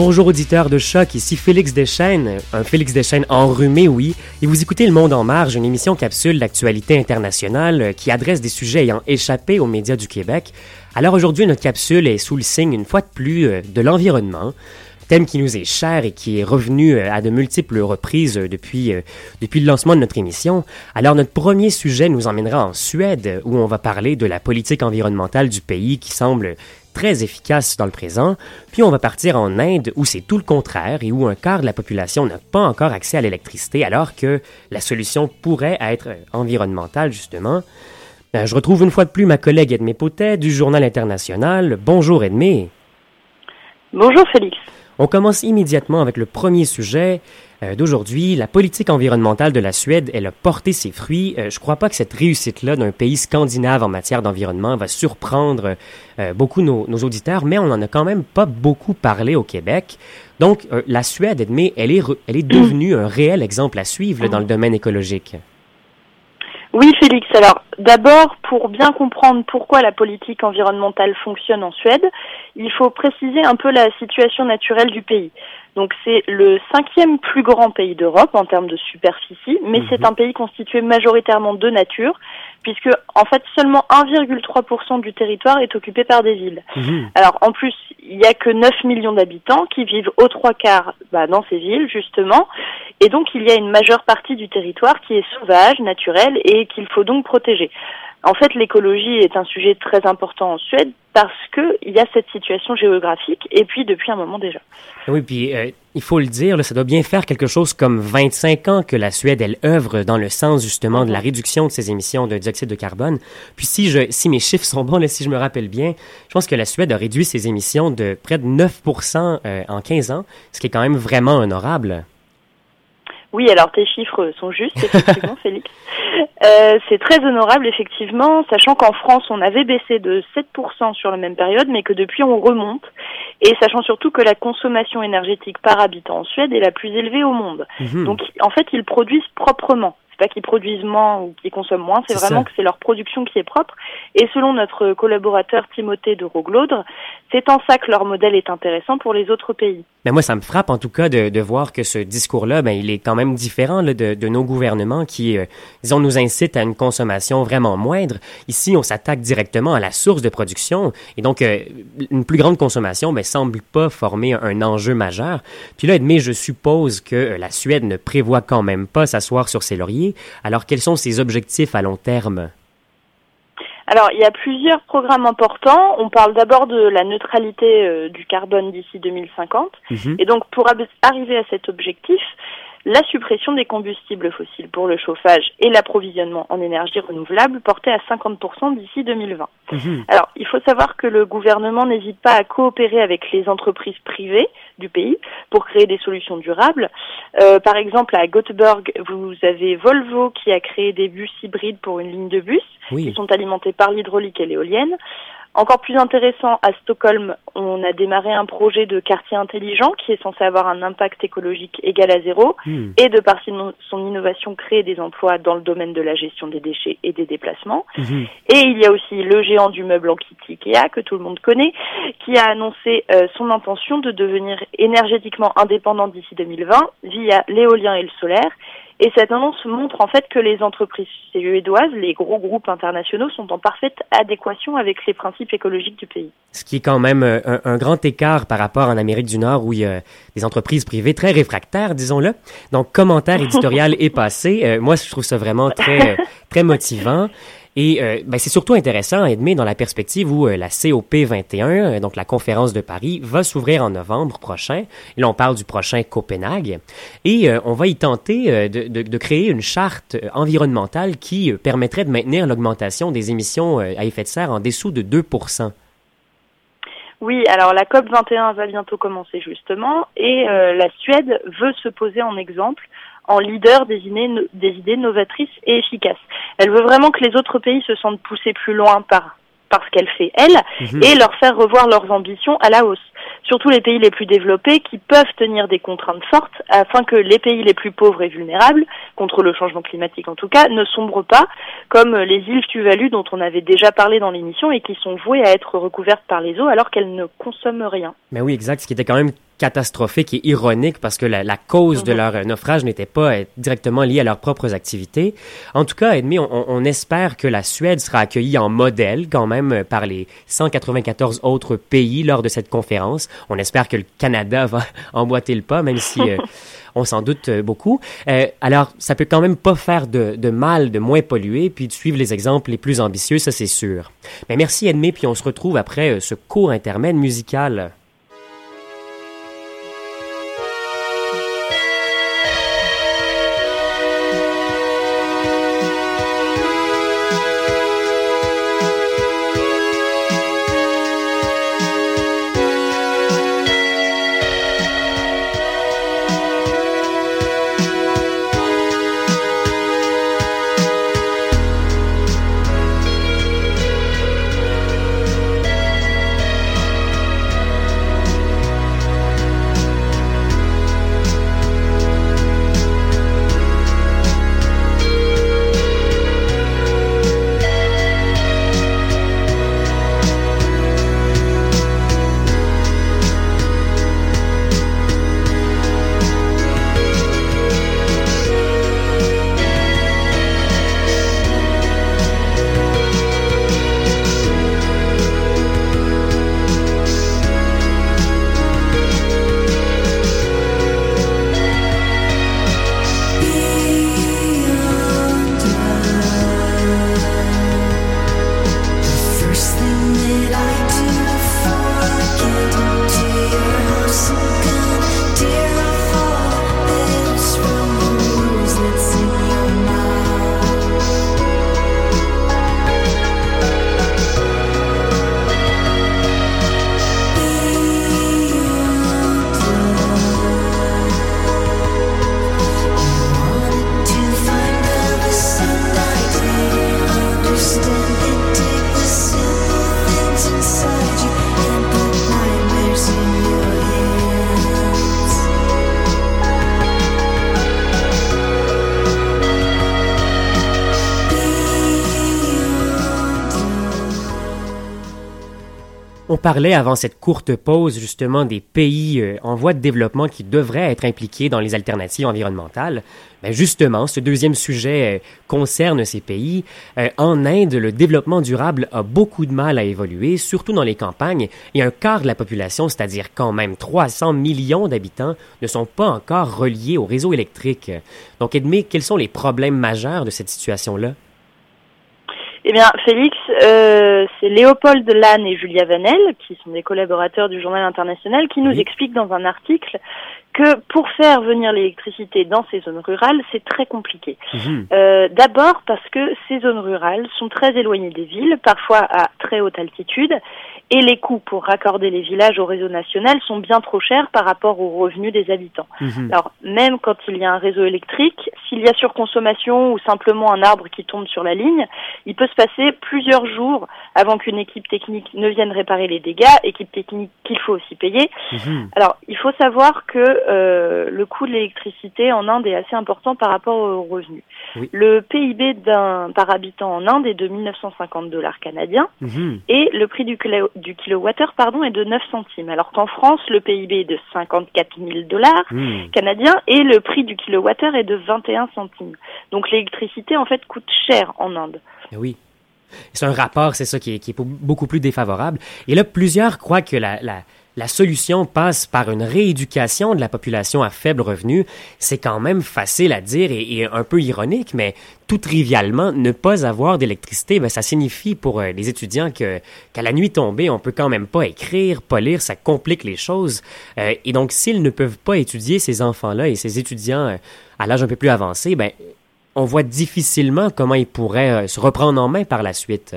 Bonjour auditeurs de choc, ici Félix Deschênes, un Félix Deschênes enrhumé, oui, et vous écoutez Le Monde en marge, une émission capsule d'actualité internationale euh, qui adresse des sujets ayant échappé aux médias du Québec. Alors aujourd'hui, notre capsule est sous le signe, une fois de plus, euh, de l'environnement thème qui nous est cher et qui est revenu euh, à de multiples reprises depuis, depuis le lancement de notre émission. Alors notre premier sujet nous emmènera en Suède où on va parler de la politique environnementale du pays qui semble très efficace dans le présent, puis on va partir en Inde où c'est tout le contraire et où un quart de la population n'a pas encore accès à l'électricité alors que la solution pourrait être environnementale justement. Euh, je retrouve une fois de plus ma collègue Edmé Potet du Journal International. Bonjour Edmé. Bonjour Félix. On commence immédiatement avec le premier sujet euh, d'aujourd'hui. La politique environnementale de la Suède, elle a porté ses fruits. Euh, je crois pas que cette réussite-là d'un pays scandinave en matière d'environnement va surprendre euh, beaucoup nos, auditeurs, mais on en a quand même pas beaucoup parlé au Québec. Donc, la Suède, Edmé, elle est devenue un réel exemple à suivre dans le domaine écologique. Oui, Félix. Alors, d'abord, pour bien comprendre pourquoi la politique environnementale fonctionne en Suède, il faut préciser un peu la situation naturelle du pays. Donc c'est le cinquième plus grand pays d'Europe en termes de superficie, mais c'est mhm. un pays constitué majoritairement de nature, puisque en fait seulement 1,3% du territoire est occupé par des villes. Mhm. Alors en plus, il n'y a que 9 millions d'habitants qui vivent aux trois quarts bah, dans ces villes justement, et donc il y a une majeure partie du territoire qui est sauvage, naturel, et qu'il faut donc protéger. En fait, l'écologie est un sujet très important en Suède parce qu'il y a cette situation géographique et puis depuis un moment déjà. Oui, puis euh, il faut le dire, ça doit bien faire quelque chose comme 25 ans que la Suède, elle œuvre dans le sens justement de la réduction de ses émissions de dioxyde de carbone. Puis si, je, si mes chiffres sont bons, là, si je me rappelle bien, je pense que la Suède a réduit ses émissions de près de 9% euh, en 15 ans, ce qui est quand même vraiment honorable. Oui, alors tes chiffres sont justes, effectivement, Félix. Euh, c'est très honorable, effectivement, sachant qu'en France, on avait baissé de 7% sur la même période, mais que depuis, on remonte. Et sachant surtout que la consommation énergétique par habitant en Suède est la plus élevée au monde. Mhm. Donc, en fait, ils produisent proprement pas qu'ils produisent moins ou qu'ils consomment moins, c'est vraiment que c'est leur production qui est propre. Et selon notre collaborateur Timothée de Roglaudre, c'est en ça que leur modèle est intéressant pour les autres pays. Mais moi, ça me frappe en tout cas de, de voir que ce discours-là, ben, il est quand même différent là, de, de, nos gouvernements qui, euh, disons, nous incitent à une consommation vraiment moindre. Ici, on s'attaque directement à la source de production et donc euh, une plus grande consommation ben, semble pas former un enjeu majeur. Puis là, mais je suppose que euh, la Suède ne prévoit quand même pas s'asseoir sur ses lauriers alors, quels sont ses objectifs à long terme? Alors, il y a plusieurs programmes importants. On parle d'abord de la neutralité euh, du carbone d'ici 2050. Mhm. Et donc, pour arriver à cet objectif, la suppression des combustibles fossiles pour le chauffage et l'approvisionnement en énergie renouvelable portée à 50% d'ici 2020. Mhm. Alors, il faut savoir que le gouvernement n'hésite pas à coopérer avec les entreprises privées du pays pour créer des solutions durables. Euh, par exemple, à Göteborg, vous avez Volvo qui a créé des bus hybrides pour une ligne de bus qui sont alimentés par l'hydraulique et l'éolienne. Encore plus intéressant, à Stockholm, on a démarré un projet de quartier intelligent qui est censé avoir un impact écologique égal à zéro hmm. et de par son innovation créer des emplois dans le domaine de la gestion des déchets et des déplacements. Hmm. Et il y a aussi le géant du meuble en kit Ikea que tout le monde connaît qui a annoncé euh, son intention de devenir énergétiquement indépendant d'ici 2020 via l'éolien et le solaire et cette annonce montre en fait que les entreprises suédoises, les gros groupes internationaux, sont en parfaite adéquation avec les principes écologiques du pays. Ce qui est quand même euh, un, grand écart par rapport en Amérique du Nord où il y a des entreprises privées très réfractaires, disons-le. Donc, commentaire éditorial est passé. Euh, moi, je trouve ça vraiment très, très motivant. Et euh, ben, c'est surtout intéressant à admettre dans la perspective où euh, la COP 21, euh, donc la conférence de Paris, va s'ouvrir en novembre prochain. Et là, on parle du prochain Copenhague. Et on va y tenter de, de, de, créer une charte environnementale qui permettrait de maintenir l'augmentation des émissions à effet de serre en dessous de 2 oui, alors la COP 21 va bientôt commencer justement et la Suède veut se poser en exemple en leader des idées, des idées novatrices et efficaces. Elle veut vraiment que les autres pays se sentent poussés plus loin par parce qu'elle fait elle mhm. et leur faire revoir leurs ambitions à la hausse. Surtout les pays les plus développés qui peuvent tenir des contraintes fortes afin que les pays les plus pauvres et vulnérables, contre le changement climatique en tout cas, ne sombrent pas comme les îles Tuvalu dont on avait déjà parlé dans l'émission et qui sont vouées à être recouvertes par les eaux alors qu'elles ne consomment rien. Mais oui, exact. Ce qui était quand même catastrophique et ironique parce que la, cause de mhm. leur naufrage n'était pas euh, directement liée à leurs propres activités. En tout cas, Edmé, on, on, espère que la Suède sera accueillie en modèle quand même euh, par les 194 autres pays lors de cette conférence. On espère que le Canada va emboîter le pas, même si euh, on s'en doute beaucoup. alors, ça peut quand même pas faire de, de, mal de moins polluer, puis de suivre les exemples les plus ambitieux, ça c'est sûr. Mais merci Edmé, puis on se retrouve après ce court intermède musical. On parlait avant cette courte pause justement des pays euh, en voie de développement qui devraient être impliqués dans les alternatives environnementales. Ben justement, ce deuxième sujet euh, concerne ces pays. Euh, en Inde, le développement durable a beaucoup de mal à évoluer, surtout dans les campagnes, et un quart de la population, c'est-à-dire quand même 300 millions d'habitants, ne sont pas encore reliés au réseau électrique. Donc, Edmé, quels sont les problèmes majeurs de cette situation-là? Eh bien, Félix, euh, c'est Léopold Lannes et Julia Vanel, qui sont des collaborateurs du Journal international, qui nous expliquent dans un article que pour faire venir l'électricité dans ces zones rurales, c'est très compliqué. Mhm. Euh, D'abord parce que ces zones rurales sont très éloignées des villes, parfois à très haute altitude, et les coûts pour raccorder les villages au réseau national sont bien trop chers par rapport aux revenus des habitants. Mhm. Alors, même quand il y a un réseau électrique, s'il y a surconsommation ou simplement un arbre qui tombe sur la ligne, il peut se passer plusieurs jours avant qu'une équipe technique ne vienne réparer les dégâts, équipe technique qu'il faut aussi payer. Mhm. Alors, il faut savoir que euh, le coût de l'électricité en Inde est assez important par rapport aux revenus. Le PIB d'un par habitant en Inde est de 1950 dollars canadiens mhm. et le prix du, du kilowattheure pardon est de 9 centimes. Alors qu'en France, le PIB est de 54 000 dollars mhm. canadiens et le prix du kilowattheure est de 21 centimes. Donc l'électricité en fait coûte cher en Inde. Eh oui. C'est un rapport, c'est ça qui est, qui est, beaucoup plus défavorable. Et là, plusieurs croient que la, la la solution passe par une rééducation de la population à faible revenu. C'est quand même facile à dire et, un peu ironique, mais tout trivialement, ne pas avoir d'électricité, ben, ça signifie pour euh, les étudiants que qu'à la nuit tombée, on peut quand même pas écrire, pas lire, ça complique les choses. Euh, et donc, s'ils ne peuvent pas étudier ces enfants-là et ces étudiants euh, à l'âge un peu plus avancé, ben, on voit difficilement comment ils pourraient se reprendre en main par la suite.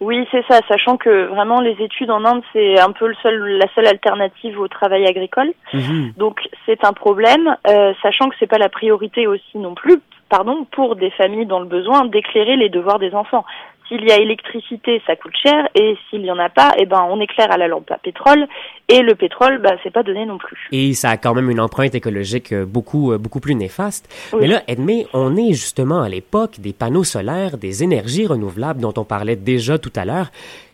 Oui, c'est ça, sachant que vraiment les études en Inde, c'est un peu le seul, la seule alternative au travail agricole. Mhm. Donc c'est un problème, euh, sachant que c'est pas la priorité aussi non plus, pardon, pour des familles dans le besoin d'éclairer les devoirs des enfants. S'il y a électricité, ça coûte cher, et s'il y en a pas, eh ben on éclaire à la lampe à pétrole, et le pétrole, bah c'est pas donné non plus. Et ça a quand même une empreinte écologique euh, beaucoup euh, beaucoup plus néfaste. Mais là, Edmé, on est justement à l'époque des panneaux solaires, des énergies renouvelables dont on parlait déjà tout à l'heure.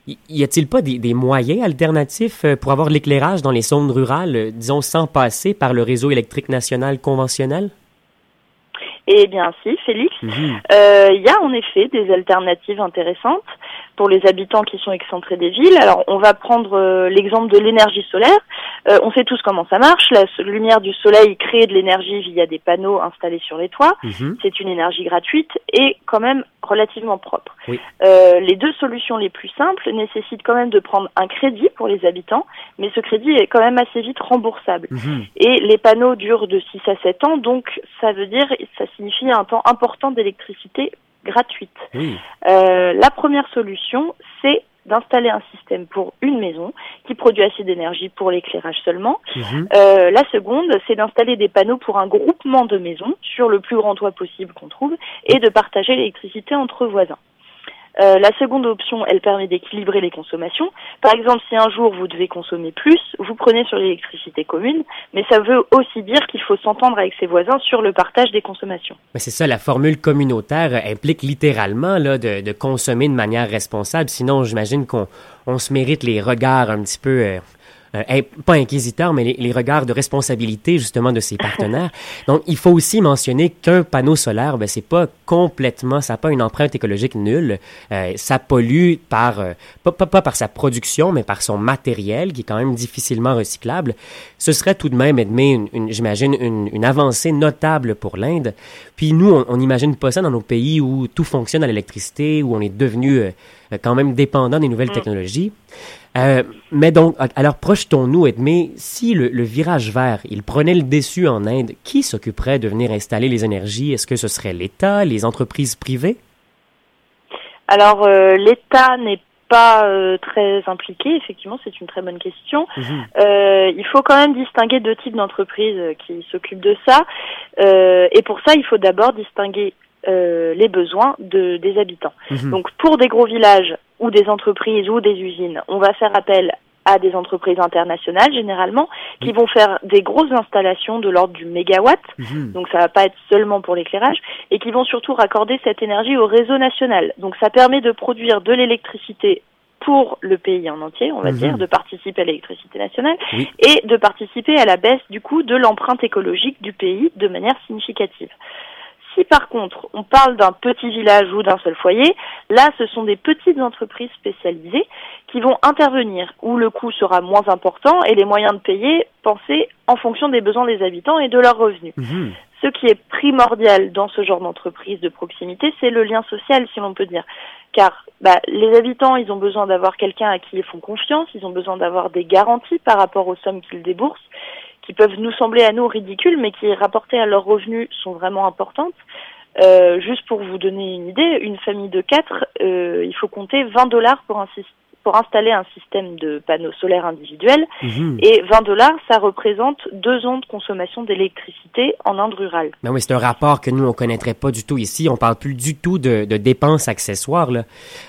y a-t-il pas des, moyens alternatifs euh, pour avoir l'éclairage dans les zones rurales, disons, sans passer par le réseau électrique national conventionnel? Eh bien, si, Félix. Mhm. Euh, il y a en effet des alternatives intéressantes pour les habitants qui sont excentrés des villes. Alors, on va prendre l'exemple de l'énergie solaire. On sait tous comment ça marche. La lumière du soleil crée de l'énergie via des panneaux installés sur les toits. Mhm. C'est une énergie gratuite et quand même relativement propre. Euh, les deux solutions les plus simples nécessitent quand même de prendre un crédit pour les habitants, mais ce crédit est quand même assez vite remboursable. Mhm. Et les panneaux durent de 6 à 7 ans, donc ça veut dire, ça signifie un temps important d'électricité gratuite. Euh, la première solution, c'est d'installer un système pour une maison qui produit assez d'énergie pour l'éclairage seulement. Mhm. Euh, la seconde, c'est d'installer des panneaux pour un groupement de maisons sur le plus grand toit possible qu'on trouve et de partager l'électricité entre voisins. Euh, la seconde option, elle permet d'équilibrer les consommations. Par exemple, si un jour vous devez consommer plus, vous prenez sur l'électricité commune, mais ça veut aussi dire qu'il faut s'entendre avec ses voisins sur le partage des consommations. Mais c'est ça, la formule communautaire implique littéralement là, de, de consommer de manière responsable. Sinon, j'imagine qu'on on se mérite les regards un petit peu euh, euh, pas inquisiteur, mais les, regards de responsabilité justement de ses partenaires. Donc, il faut aussi mentionner qu'un panneau solaire, ben, c'est pas complètement, ça n'a pas une empreinte écologique nulle. Euh, ça pollue par, euh, pas, pas, par sa production, mais par son matériel, qui est quand même difficilement recyclable. Ce serait tout de même, une, une, j'imagine, une, une, avancée notable pour l'Inde. Puis nous, on n'imagine pas ça dans nos pays où tout fonctionne à l'électricité, où on est devenu quand même dépendant des nouvelles mm. technologies. Euh, mais donc, alors projetons-nous, Edmé, si le, virage vert, il prenait le dessus en Inde, qui s'occuperait de venir installer les énergies? Est-ce que ce serait l'État, les entreprises privées? Alors, euh, l'État n'est pas euh, très impliqué, effectivement, c'est une très bonne question. Mhm. il faut quand même distinguer deux types d'entreprises qui s'occupent de ça. et pour ça, il faut d'abord distinguer les besoins de, des habitants. Mhm. Donc pour des gros villages, ou des entreprises ou des usines, on va faire appel à des entreprises internationales généralement qui vont faire des grosses installations de l'ordre du mégawatt, mhm. donc ça va pas être seulement pour l'éclairage, et qui vont surtout raccorder cette énergie au réseau national. Donc ça permet de produire de l'électricité pour le pays en entier, on va mhm. dire, de participer à l'électricité nationale et de participer à la baisse du coût de l'empreinte écologique du pays de manière significative. Si par contre on parle d'un petit village ou d'un seul foyer, là ce sont des petites entreprises spécialisées qui vont intervenir où le coût sera moins important et les moyens de payer pensés en fonction des besoins des habitants et de leurs revenus. Mhm. Ce qui est primordial dans ce genre d'entreprise de proximité, c'est le lien social, si l'on peut dire. Car bah, les habitants, ils ont besoin d'avoir quelqu'un à qui ils font confiance, ils ont besoin d'avoir des garanties par rapport aux sommes qu'ils déboursent qui peuvent nous sembler à nous ridicules, mais qui rapportées à leurs revenus sont vraiment importantes. Euh, juste pour vous donner une idée, une famille de quatre, euh, il faut compter 20 dollars pour un, pour installer un système de panneaux solaires individuels. Mhm. Et 20 dollars, ça représente deux ans de consommation d'électricité en Inde rurale. Ben oui, c'est un rapport que nous, on connaîtrait pas du tout ici. On parle plus du tout de, de dépenses accessoires. Là.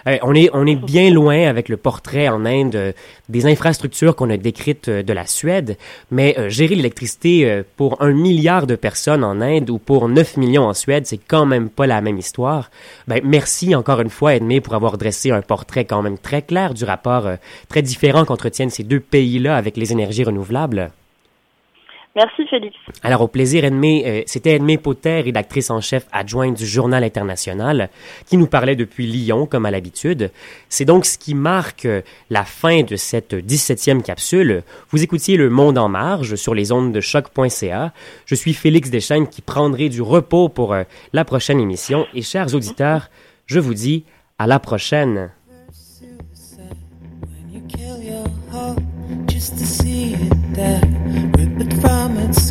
Euh, on, est, on est bien loin avec le portrait en Inde euh, des infrastructures qu'on a décrites euh, de la Suède. Mais gérer l'électricité pour un milliard de personnes en Inde ou pour 9 millions en Suède, c'est quand même pas la même histoire. Ben, merci encore une fois, Edmé, pour avoir dressé un portrait quand même très clair du rapport euh, très différent qu'entretiennent ces deux pays-là avec les énergies renouvelables. Merci Félix. Alors au plaisir Edmé, euh, c'était Edmé Potter, rédactrice en chef adjointe du Journal International, qui nous parlait depuis Lyon comme à l'habitude. C'est donc ce qui marque euh, la fin de cette 17e capsule. Vous écoutiez Le Monde en marge sur les ondes de choc.ca. Je suis Félix Deschênes qui prendrai du repos pour la prochaine émission et chers auditeurs, je vous dis à la prochaine.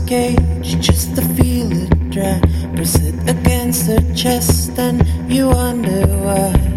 Cage just to feel it dry. Press it against the chest and you wonder why